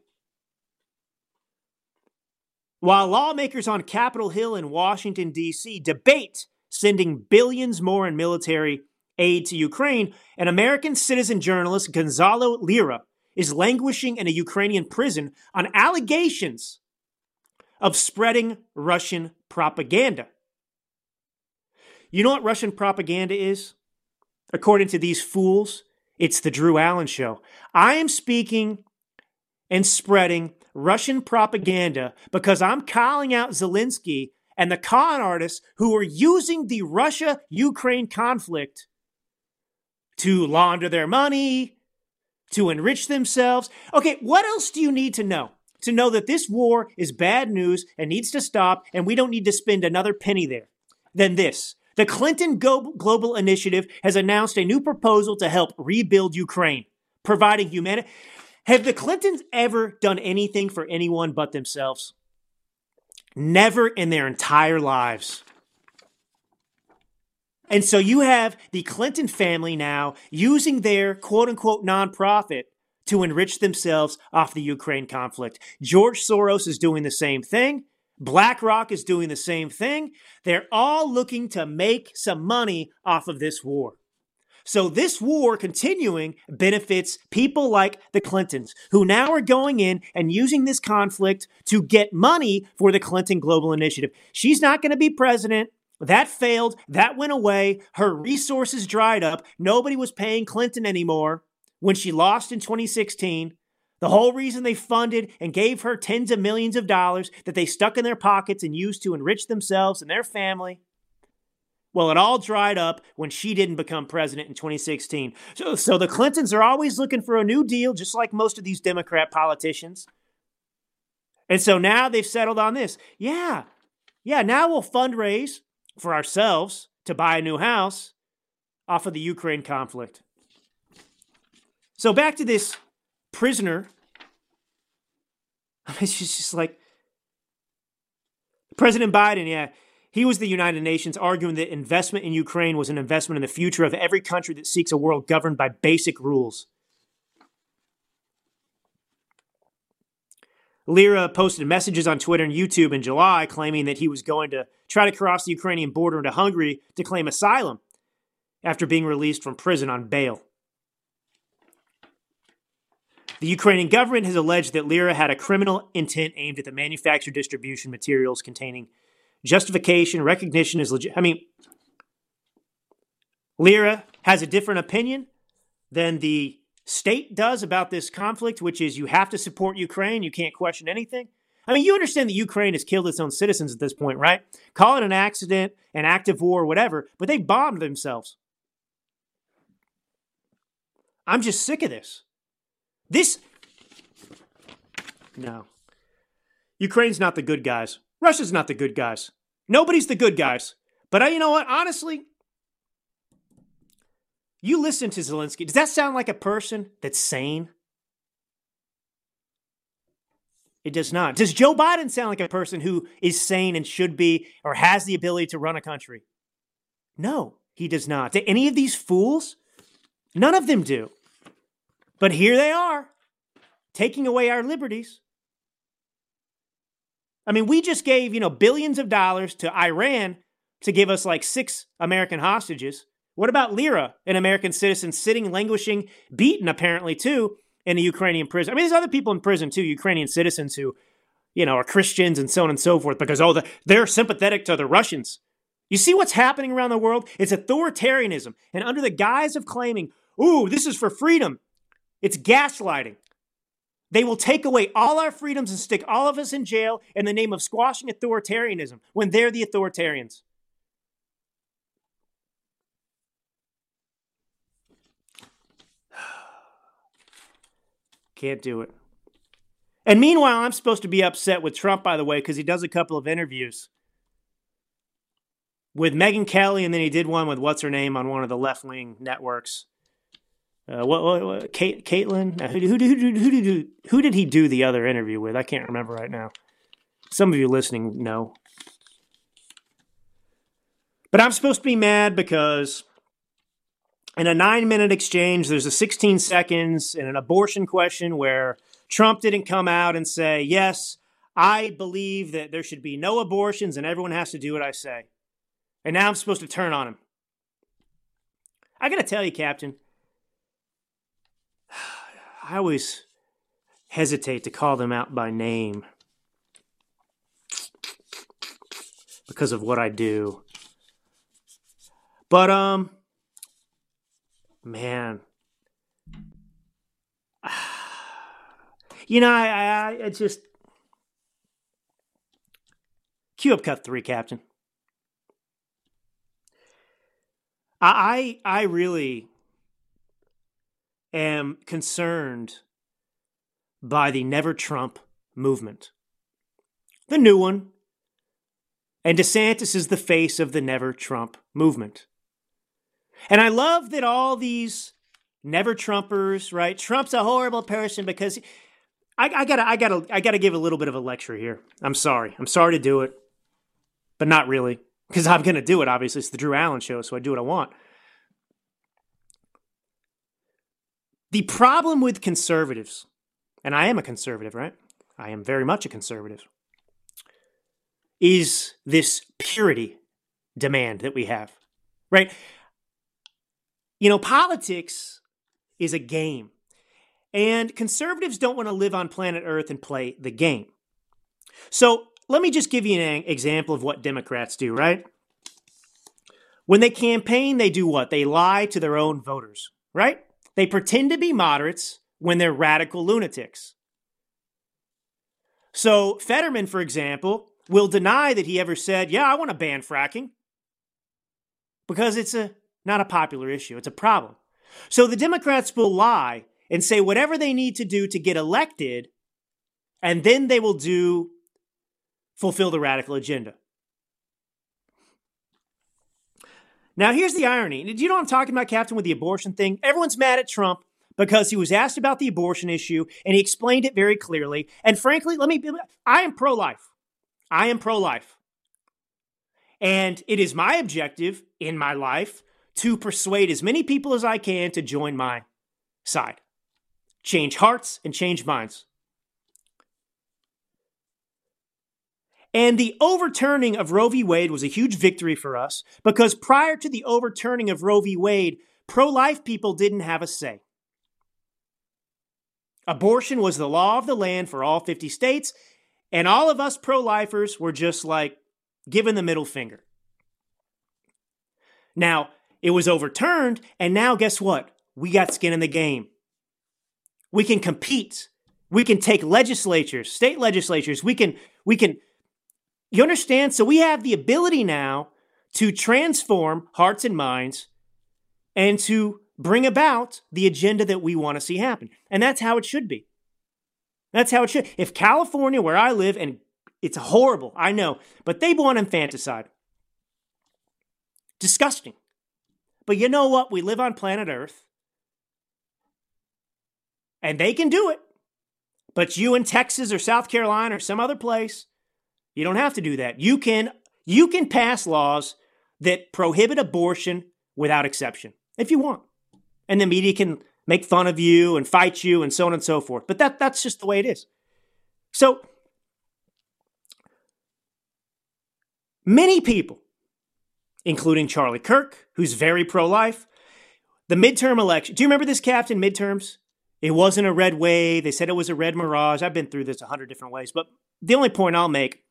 While lawmakers on Capitol Hill in Washington, D.C. debate sending billions more in military aid to Ukraine, an American citizen journalist, Gonzalo Lira, is languishing in a Ukrainian prison on allegations of spreading Russian propaganda. You know what Russian propaganda is? According to these fools, it's the Drew Allen Show. I am speaking and spreading Russian propaganda because I'm calling out Zelensky and the con artists who are using the Russia Ukraine conflict to launder their money, to enrich themselves. Okay, what else do you need to know? To know that this war is bad news and needs to stop, and we don't need to spend another penny there. Than this. The Clinton Global Initiative has announced a new proposal to help rebuild Ukraine, providing humanity. Have the Clintons ever done anything for anyone but themselves? Never in their entire lives. And so you have the Clinton family now using their quote unquote nonprofit to enrich themselves off the Ukraine conflict. George Soros is doing the same thing. BlackRock is doing the same thing. They're all looking to make some money off of this war. So this war continuing benefits people like the Clintons, who now are going in and using this conflict to get money for the Clinton Global Initiative. She's not going to be president. That failed. That went away. Her resources dried up. Nobody was paying Clinton anymore when she lost in 2016. The whole reason they funded and gave her tens of millions of dollars that they stuck in their pockets and used to enrich themselves and their family. Well, it all dried up when she didn't become president in 2016. So, so the Clintons are always looking for a new deal, just like most of these Democrat politicians. And so now they've settled on this. Yeah, yeah, now we'll fundraise for ourselves to buy a new house off of the Ukraine conflict. So back to this prisoner. It's just like President Biden, yeah, he was the United Nations arguing that investment in Ukraine was an investment in the future of every country that seeks a world governed by basic rules. Lira posted messages on Twitter and YouTube in July claiming that he was going to try to cross the Ukrainian border into Hungary to claim asylum after being released from prison on bail. The Ukrainian government has alleged that Lira had a criminal intent aimed at the manufacture distribution materials containing justification, recognition is legit. I mean, Lira has a different opinion than the state does about this conflict, which is you have to support Ukraine. You can't question anything. I mean, you understand that Ukraine has killed its own citizens at this point, right? Call it an accident, an active war, whatever, but they bombed themselves. I'm just sick of this. This. No. Ukraine's not the good guys. Russia's not the good guys. Nobody's the good guys. But I, you know what? Honestly, you listen to Zelensky. Does that sound like a person that's sane? It does not. Does Joe Biden sound like a person who is sane and should be or has the ability to run a country? No, he does not. Do any of these fools? None of them do. But here they are, taking away our liberties. I mean, we just gave, you know, billions of dollars to Iran to give us like six American hostages. What about Lira, an American citizen sitting, languishing, beaten apparently too, in the Ukrainian prison. I mean, there's other people in prison too, Ukrainian citizens who, you know, are Christians and so on and so forth because, oh, the, they're sympathetic to the Russians. You see what's happening around the world? It's authoritarianism. And under the guise of claiming, ooh, this is for freedom, it's gaslighting. They will take away all our freedoms and stick all of us in jail in the name of squashing authoritarianism when they're the authoritarians. Can't do it. And meanwhile, I'm supposed to be upset with Trump, by the way, because he does a couple of interviews with Megyn Kelly, and then he did one with what's her name on one of the left wing networks. Uh, what, what, what Kate, Caitlyn? Uh, who, who, who, who, who, did, who did he do the other interview with? I can't remember right now. Some of you listening know. But I'm supposed to be mad because in a nine minute exchange, there's a 16 seconds in an abortion question where Trump didn't come out and say, Yes, I believe that there should be no abortions and everyone has to do what I say. And now I'm supposed to turn on him. I got to tell you, Captain, I always hesitate to call them out by name because of what I do. But um man you know I I, I just cue up cut 3 captain. I I really am concerned by the Never Trump movement. The new one. And DeSantis is the face of the Never Trump movement. And I love that all these Never Trumpers, right? Trump's a horrible person because I, I, gotta, I gotta, I gotta give a little bit of a lecture here. I'm sorry. I'm sorry to do it, but not really because I'm gonna do it. Obviously, it's the Drew Allen show, so I do what I want. The problem with conservatives, and I am a conservative, right? I am very much a conservative, is this purity demand that we have, right? You know, politics is a game, and conservatives don't want to live on planet Earth and play the game. So let me just give you an example of what Democrats do, right? When they campaign, they do what? They lie to their own voters, right? They pretend to be moderates when they're radical lunatics. So, Fetterman, for example, will deny that he ever said, Yeah, I want to ban fracking because it's a, not a popular issue, it's a problem. So, the Democrats will lie and say whatever they need to do to get elected, and then they will do fulfill the radical agenda. Now, here's the irony. Do you know what I'm talking about, Captain, with the abortion thing? Everyone's mad at Trump because he was asked about the abortion issue and he explained it very clearly. And frankly, let me I am pro life. I am pro life. And it is my objective in my life to persuade as many people as I can to join my side, change hearts and change minds. And the overturning of Roe v. Wade was a huge victory for us because prior to the overturning of Roe v. Wade, pro life people didn't have a say. Abortion was the law of the land for all 50 states, and all of us pro lifers were just like given the middle finger. Now, it was overturned, and now guess what? We got skin in the game. We can compete. We can take legislatures, state legislatures. We can we can you understand? So we have the ability now to transform hearts and minds and to bring about the agenda that we want to see happen. And that's how it should be. That's how it should. If California, where I live, and it's horrible, I know, but they want infanticide. Disgusting. But you know what? We live on planet Earth. And they can do it. But you in Texas or South Carolina or some other place, you don't have to do that. You can you can pass laws that prohibit abortion without exception if you want. And the media can make fun of you and fight you and so on and so forth. But that that's just the way it is. So many people including Charlie Kirk, who's very pro-life, the midterm election. Do you remember this captain midterms? It wasn't a red wave. They said it was a red mirage. I've been through this a hundred different ways. But the only point I'll make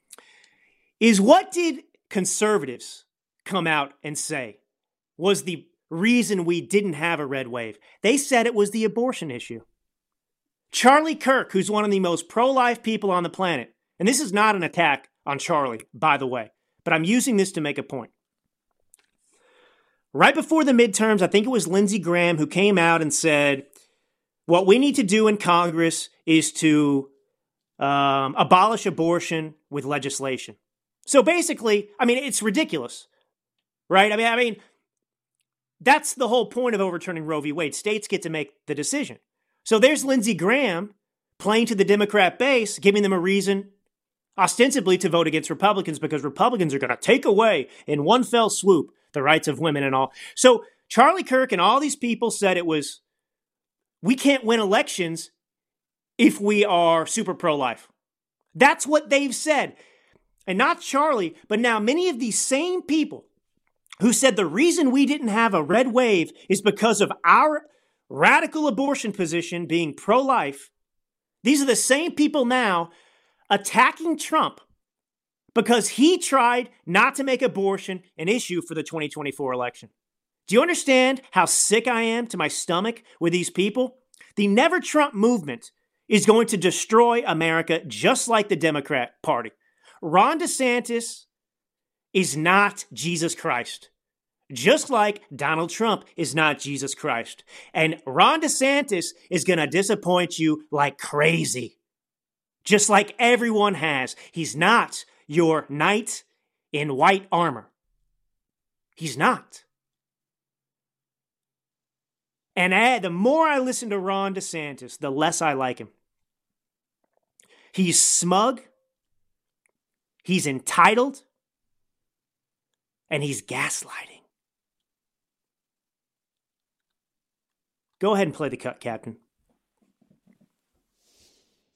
is what did conservatives come out and say was the reason we didn't have a red wave? They said it was the abortion issue. Charlie Kirk, who's one of the most pro life people on the planet, and this is not an attack on Charlie, by the way, but I'm using this to make a point. Right before the midterms, I think it was Lindsey Graham who came out and said, what we need to do in Congress is to um, abolish abortion with legislation. So basically, I mean, it's ridiculous, right? I mean, I mean, that's the whole point of overturning Roe v. Wade. States get to make the decision. So there's Lindsey Graham playing to the Democrat base, giving them a reason, ostensibly, to vote against Republicans because Republicans are going to take away in one fell swoop the rights of women and all. So Charlie Kirk and all these people said it was we can't win elections if we are super pro life. That's what they've said. And not Charlie, but now many of these same people who said the reason we didn't have a red wave is because of our radical abortion position being pro life. These are the same people now attacking Trump because he tried not to make abortion an issue for the 2024 election. Do you understand how sick I am to my stomach with these people? The Never Trump movement is going to destroy America just like the Democrat Party. Ron DeSantis is not Jesus Christ, just like Donald Trump is not Jesus Christ. And Ron DeSantis is going to disappoint you like crazy, just like everyone has. He's not your knight in white armor. He's not. And I, the more I listen to Ron DeSantis, the less I like him. He's smug, he's entitled, and he's gaslighting. Go ahead and play the cut, Captain.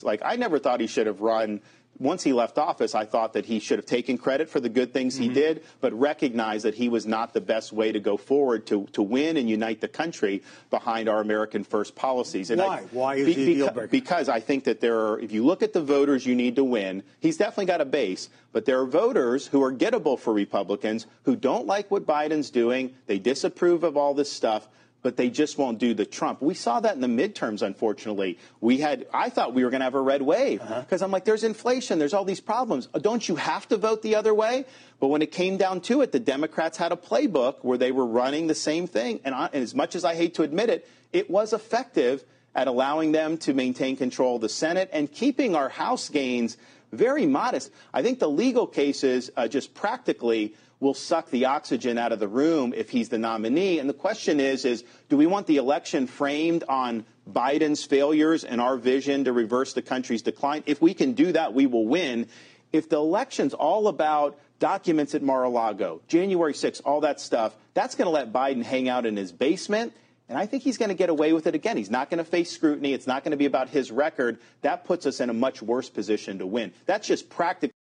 Like, I never thought he should have run once he left office, I thought that he should have taken credit for the good things mm-hmm. he did, but recognized that he was not the best way to go forward to, to win and unite the country behind our American first policies. And Why? I, Why is be, he deal breaker? Because I think that there are, if you look at the voters you need to win, he's definitely got a base, but there are voters who are gettable for Republicans who don't like what Biden's doing. They disapprove of all this stuff but they just won't do the Trump. We saw that in the midterms, unfortunately. We had, I thought we were going to have a red wave because uh-huh. I'm like, there's inflation, there's all these problems. Don't you have to vote the other way? But when it came down to it, the Democrats had a playbook where they were running the same thing. And, I, and as much as I hate to admit it, it was effective at allowing them to maintain control of the Senate and keeping our House gains very modest. I think the legal cases, uh, just practically, will suck the oxygen out of the room if he's the nominee. And the question is, is do we want the election framed on Biden's failures and our vision to reverse the country's decline? If we can do that, we will win. If the election's all about documents at Mar-a-Lago, January 6th, all that stuff, that's going to let Biden hang out in his basement. And I think he's going to get away with it again. He's not going to face scrutiny. It's not going to be about his record. That puts us in a much worse position to win. That's just practical.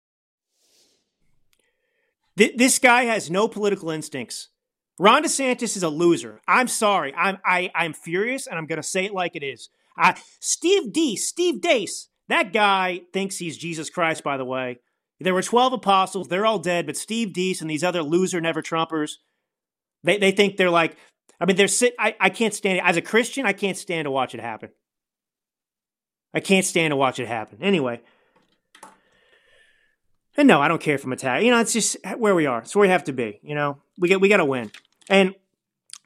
Th- this guy has no political instincts. Ron DeSantis is a loser. I'm sorry. I'm I, I'm furious, and I'm going to say it like it is. Uh, Steve Deace, Steve Deace. that guy thinks he's Jesus Christ. By the way, there were twelve apostles. They're all dead, but Steve Deace and these other loser never Trumpers, they they think they're like. I mean, they're sit. I, I can't stand it as a Christian. I can't stand to watch it happen. I can't stand to watch it happen. Anyway, and no, I don't care if I'm attacked. You know, it's just where we are. It's where we have to be. You know, we get we got to win. And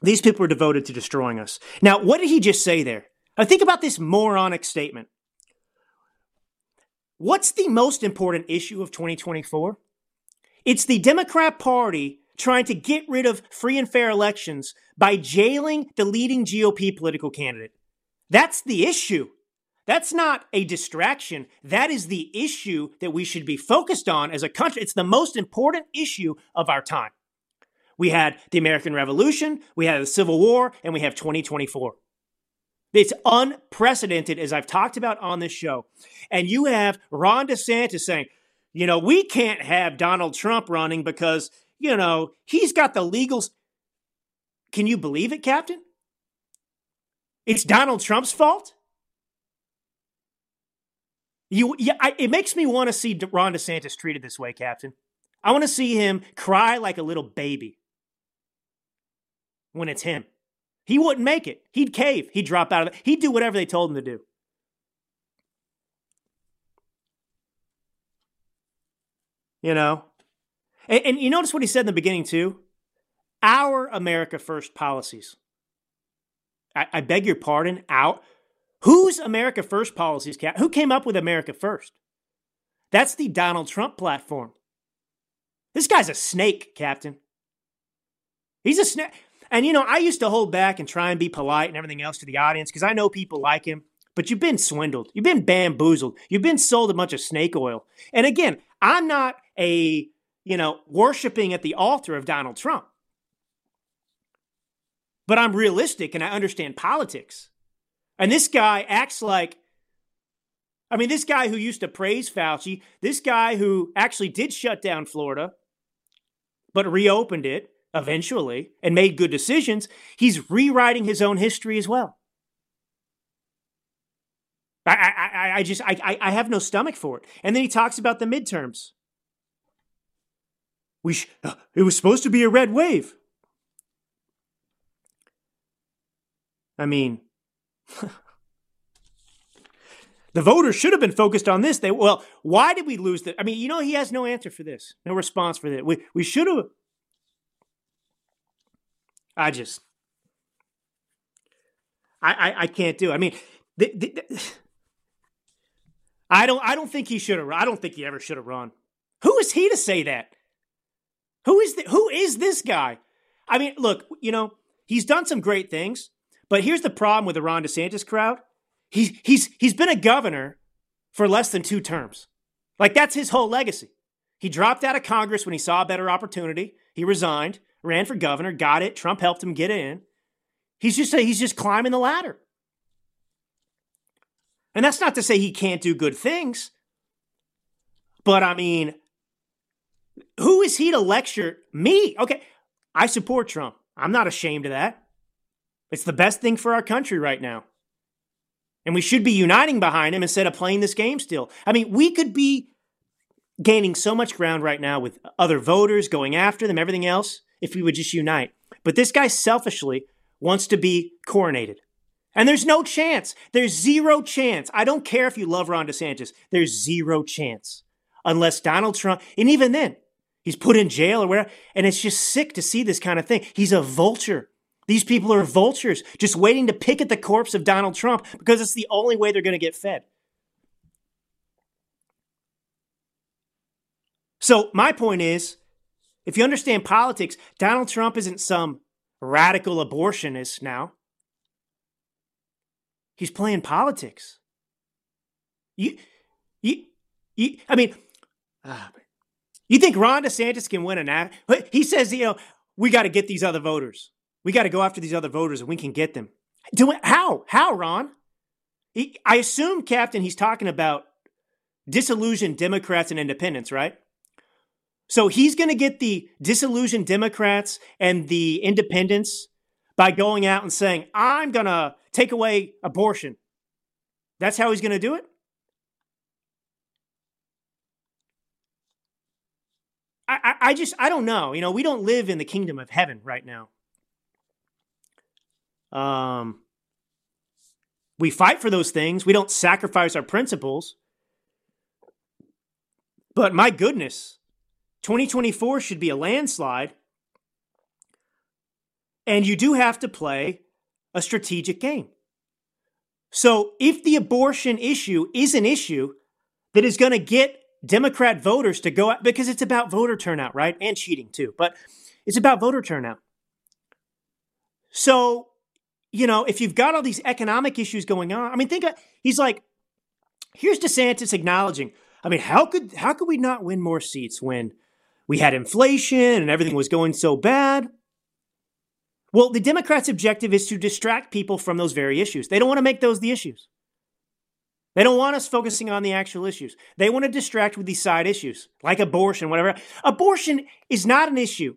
these people are devoted to destroying us. Now, what did he just say there? Now, think about this moronic statement. What's the most important issue of 2024? It's the Democrat Party trying to get rid of free and fair elections by jailing the leading GOP political candidate. That's the issue. That's not a distraction. That is the issue that we should be focused on as a country. It's the most important issue of our time. We had the American Revolution, we had the Civil War, and we have 2024. It's unprecedented, as I've talked about on this show. And you have Ron DeSantis saying, you know, we can't have Donald Trump running because, you know, he's got the legals. Can you believe it, Captain? It's Donald Trump's fault? You, yeah, I, it makes me want to see Ron DeSantis treated this way, Captain. I want to see him cry like a little baby when it's him. He wouldn't make it. He'd cave. He'd drop out of it. He'd do whatever they told him to do. You know? And, and you notice what he said in the beginning, too? Our America First policies. I, I beg your pardon. Out. Whose America First policies? Who came up with America First? That's the Donald Trump platform. This guy's a snake, Captain. He's a snake. And you know, I used to hold back and try and be polite and everything else to the audience because I know people like him, but you've been swindled. You've been bamboozled. You've been sold a bunch of snake oil. And again, I'm not a, you know, worshiping at the altar of Donald Trump. But I'm realistic and I understand politics. And this guy acts like I mean, this guy who used to praise Fauci, this guy who actually did shut down Florida, but reopened it eventually and made good decisions, he's rewriting his own history as well. I, I, I just, I, I have no stomach for it. And then he talks about the midterms. We, sh- uh, it was supposed to be a red wave. I mean, the voters should have been focused on this. They well, why did we lose the? I mean, you know, he has no answer for this, no response for this. We we should have I just, I, I, I can't do. I mean, the, the, I don't, I don't think he should have. I don't think he ever should have run. Who is he to say that? Who is the, who is this guy? I mean, look, you know, he's done some great things, but here's the problem with the Ron DeSantis crowd. He's he's he's been a governor for less than two terms. Like that's his whole legacy. He dropped out of Congress when he saw a better opportunity. He resigned ran for governor, got it. Trump helped him get in. He's just he's just climbing the ladder. And that's not to say he can't do good things. But I mean, who is he to lecture me? Okay, I support Trump. I'm not ashamed of that. It's the best thing for our country right now. And we should be uniting behind him instead of playing this game still. I mean, we could be gaining so much ground right now with other voters going after them, everything else if we would just unite. But this guy selfishly wants to be coronated. And there's no chance. There's zero chance. I don't care if you love Ron DeSantis. There's zero chance. Unless Donald Trump, and even then, he's put in jail or whatever. And it's just sick to see this kind of thing. He's a vulture. These people are vultures just waiting to pick at the corpse of Donald Trump because it's the only way they're going to get fed. So, my point is if you understand politics, Donald Trump isn't some radical abortionist now. He's playing politics. You, you, you I mean, uh, you think Ron DeSantis can win an act? He says, you know, we got to get these other voters. We got to go after these other voters and we can get them. Do it. How? How, Ron? He, I assume, Captain, he's talking about disillusioned Democrats and independents, right? So he's going to get the disillusioned Democrats and the independents by going out and saying, I'm going to take away abortion. That's how he's going to do it? I, I, I, just, I don't know. You know, we don't live in the kingdom of heaven right now. Um, we fight for those things. We don't sacrifice our principles. But my goodness, 2024 should be a landslide. And you do have to play a strategic game. So if the abortion issue is an issue that is going to get Democrat voters to go out, because it's about voter turnout, right? And cheating too, but it's about voter turnout. So, you know, if you've got all these economic issues going on, I mean, think of, he's like, here's DeSantis acknowledging, I mean, how could how could we not win more seats when we had inflation and everything was going so bad. Well, the Democrats' objective is to distract people from those very issues. They don't want to make those the issues. They don't want us focusing on the actual issues. They want to distract with these side issues, like abortion, whatever. Abortion is not an issue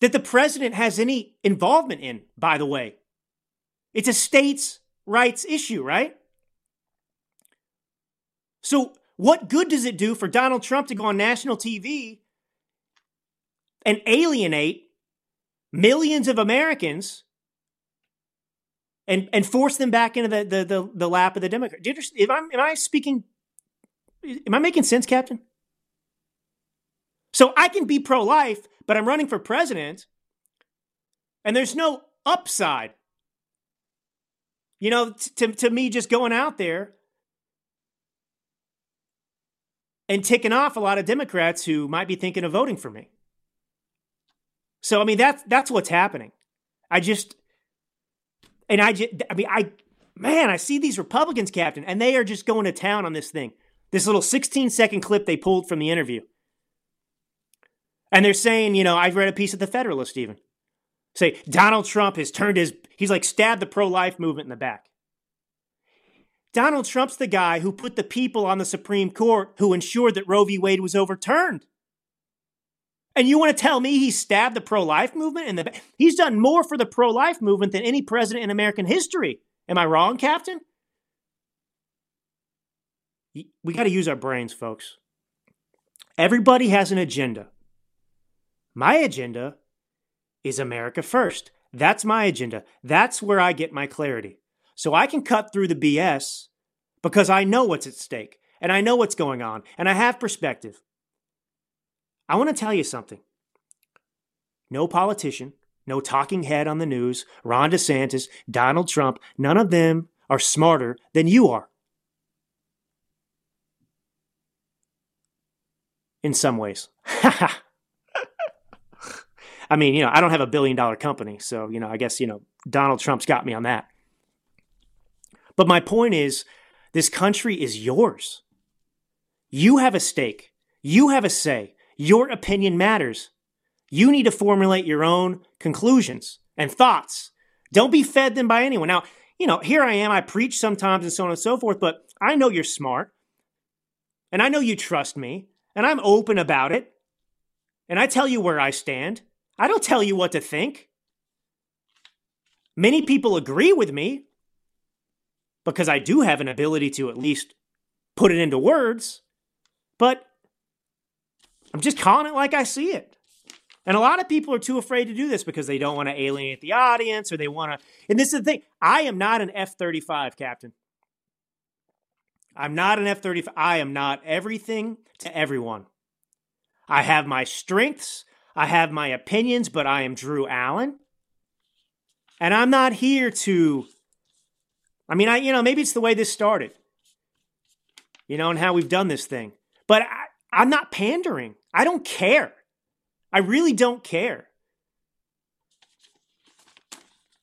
that the president has any involvement in, by the way. It's a states' rights issue, right? So, what good does it do for Donald Trump to go on national TV and alienate millions of Americans and and force them back into the the the, the lap of the Democrat? Do you understand? If I'm, am I speaking? Am I making sense, Captain? So I can be pro life, but I'm running for president, and there's no upside. You know, to, to me, just going out there and ticking off a lot of Democrats who might be thinking of voting for me. So I mean that's that's what's happening. I just and I just I mean I man, I see these Republicans captain and they are just going to town on this thing. This little 16 second clip they pulled from the interview. And they're saying, you know, I've read a piece of the Federalist even. Say Donald Trump has turned his he's like stabbed the pro-life movement in the back. Donald Trump's the guy who put the people on the Supreme Court who ensured that Roe v. Wade was overturned. And you want to tell me he stabbed the pro life movement in the back? He's done more for the pro life movement than any president in American history. Am I wrong, Captain? We got to use our brains, folks. Everybody has an agenda. My agenda is America first. That's my agenda. That's where I get my clarity. So I can cut through the BS because I know what's at stake and I know what's going on and I have perspective. I want to tell you something. No politician, no talking head on the news, Ron DeSantis, Donald Trump, none of them are smarter than you are. In some ways. I mean, you know, I don't have a billion dollar company, so, you know, I guess, you know, Donald Trump's got me on that. But my point is, this country is yours. You have a stake. You have a say. Your opinion matters. You need to formulate your own conclusions and thoughts. Don't be fed them by anyone. Now, you know, here I am. I preach sometimes and so on and so forth, but I know you're smart. And I know you trust me. And I'm open about it. And I tell you where I stand. I don't tell you what to think. Many people agree with me because I do have an ability to at least put it into words, but I'm just calling it like I see it. And a lot of people are too afraid to do this because they don't want to alienate the audience or they want to. And this is the thing I am not an F 35 captain. I'm not an F 35. I am not everything to everyone. I have my strengths, I have my opinions, but I am Drew Allen. And I'm not here to I mean, I you know maybe it's the way this started, you know, and how we've done this thing. But I, I'm not pandering. I don't care. I really don't care.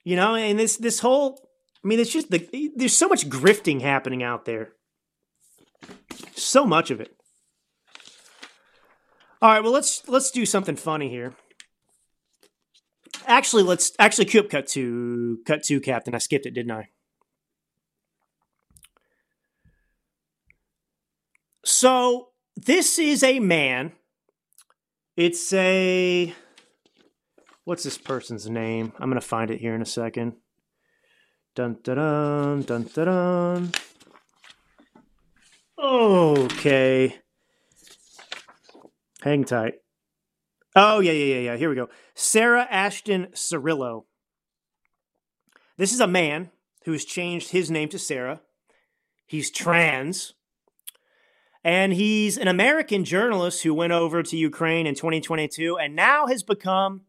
You know, and this this whole I mean, it's just the there's so much grifting happening out there. So much of it. All right, well let's let's do something funny here. Actually, let's actually cue up cut to cut to Captain. I skipped it, didn't I? So this is a man. It's a what's this person's name? I'm gonna find it here in a second. Dun dun dun dun dun dun. Okay. Hang tight. Oh yeah yeah yeah yeah. Here we go. Sarah Ashton Cirillo. This is a man who has changed his name to Sarah. He's trans. And he's an American journalist who went over to Ukraine in 2022 and now has become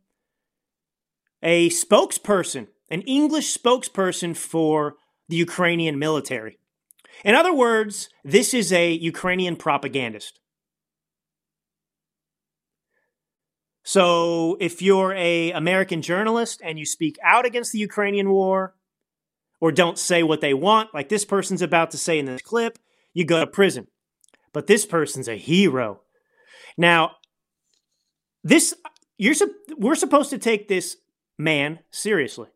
a spokesperson, an English spokesperson for the Ukrainian military. In other words, this is a Ukrainian propagandist. So if you're a American journalist and you speak out against the Ukrainian war or don't say what they want like this person's about to say in this clip, you go to prison but this person's a hero. Now, this you're we're supposed to take this man seriously.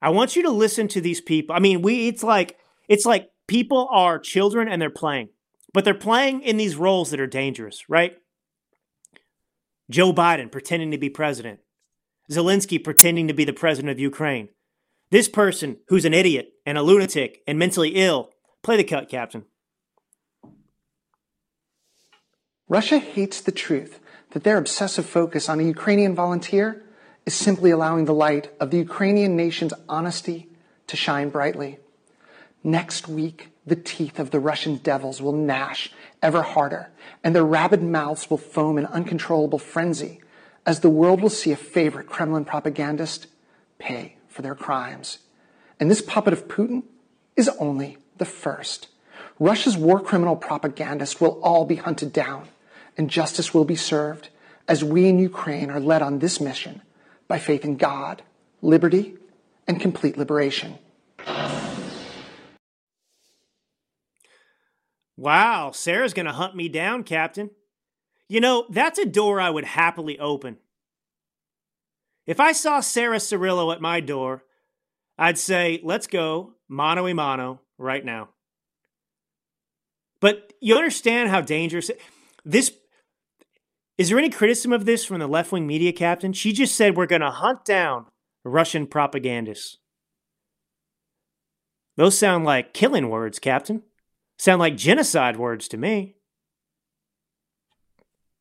I want you to listen to these people. I mean, we it's like it's like people are children and they're playing. But they're playing in these roles that are dangerous, right? Joe Biden pretending to be president. Zelensky pretending to be the president of Ukraine. This person, who's an idiot and a lunatic and mentally ill, play the cut, Captain. Russia hates the truth that their obsessive focus on a Ukrainian volunteer is simply allowing the light of the Ukrainian nation's honesty to shine brightly. Next week, the teeth of the Russian devils will gnash ever harder, and their rabid mouths will foam in uncontrollable frenzy as the world will see a favorite Kremlin propagandist pay for their crimes. And this puppet of Putin is only the first. Russia's war criminal propagandists will all be hunted down, and justice will be served as we in Ukraine are led on this mission by faith in God, liberty, and complete liberation. Wow, Sarah's going to hunt me down, Captain. You know, that's a door I would happily open. If I saw Sarah Cirillo at my door, I'd say, let's go, mano a mano, right now. But you understand how dangerous this is there any criticism of this from the left wing media captain? She just said we're going to hunt down Russian propagandists. Those sound like killing words, Captain. Sound like genocide words to me.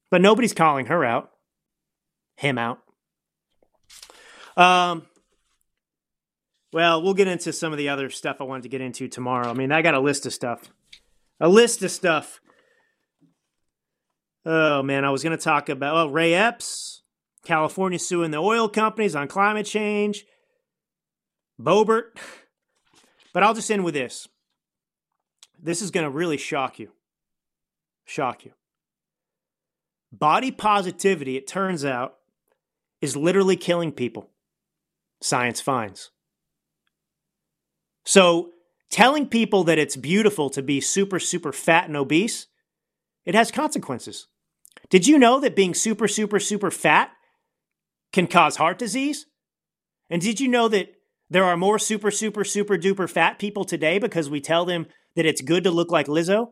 But nobody's calling her out. Him out. Um, well, we'll get into some of the other stuff I wanted to get into tomorrow. I mean, I got a list of stuff. A list of stuff. Oh, man, I was going to talk about well, Ray Epps, California suing the oil companies on climate change, Boebert. But I'll just end with this. This is going to really shock you. Shock you. Body positivity, it turns out, is literally killing people. Science finds. So, telling people that it's beautiful to be super, super fat and obese, it has consequences. Did you know that being super, super, super fat can cause heart disease? And did you know that there are more super, super, super duper fat people today because we tell them that it's good to look like Lizzo?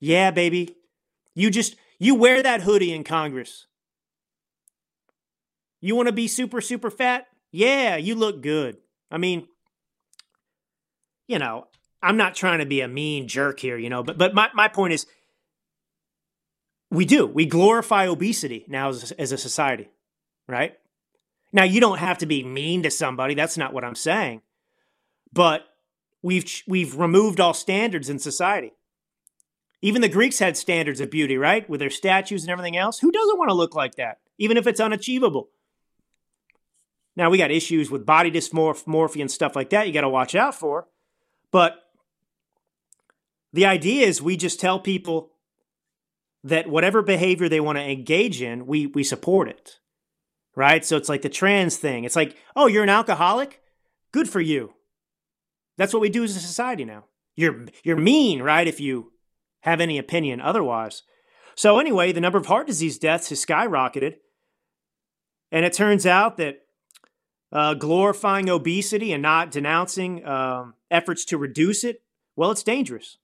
Yeah, baby. You just you wear that hoodie in Congress. You want to be super super fat? Yeah, you look good. I mean, you know, I'm not trying to be a mean jerk here, you know, but but my my point is we do. We glorify obesity now as, as a society, right? Now, you don't have to be mean to somebody. That's not what I'm saying. But we've we've removed all standards in society. Even the Greeks had standards of beauty, right? With their statues and everything else. Who doesn't want to look like that, even if it's unachievable? Now we got issues with body dysmorphia and stuff like that. You got to watch out for. But the idea is we just tell people that whatever behavior they want to engage in, we we support it. Right? So it's like the trans thing. It's like, "Oh, you're an alcoholic? Good for you." That's what we do as a society now. You're you're mean, right? If you have any opinion otherwise. So anyway, the number of heart disease deaths has skyrocketed, and it turns out that uh, glorifying obesity and not denouncing um, efforts to reduce it, well, it's dangerous.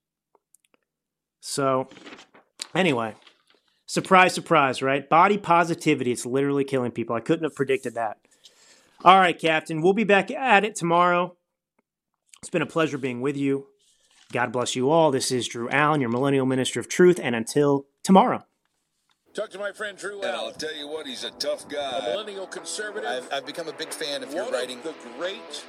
So anyway, surprise, surprise, right? Body positivity, it's literally killing people. I couldn't have predicted that. All right, Captain, we'll be back at it tomorrow. It's been a pleasure being with you. God bless you all. This is Drew Allen, your millennial minister of truth, and until tomorrow. Talk to my friend Drew And I'll tell you what, he's a tough a guy. millennial conservative. I've, I've become a big fan of your one writing. of the great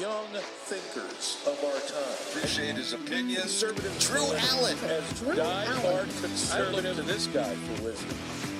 young thinkers of our time. Appreciate his opinion. Conservative Drew Allen. as die-hard conservative. I look to this guy for wisdom.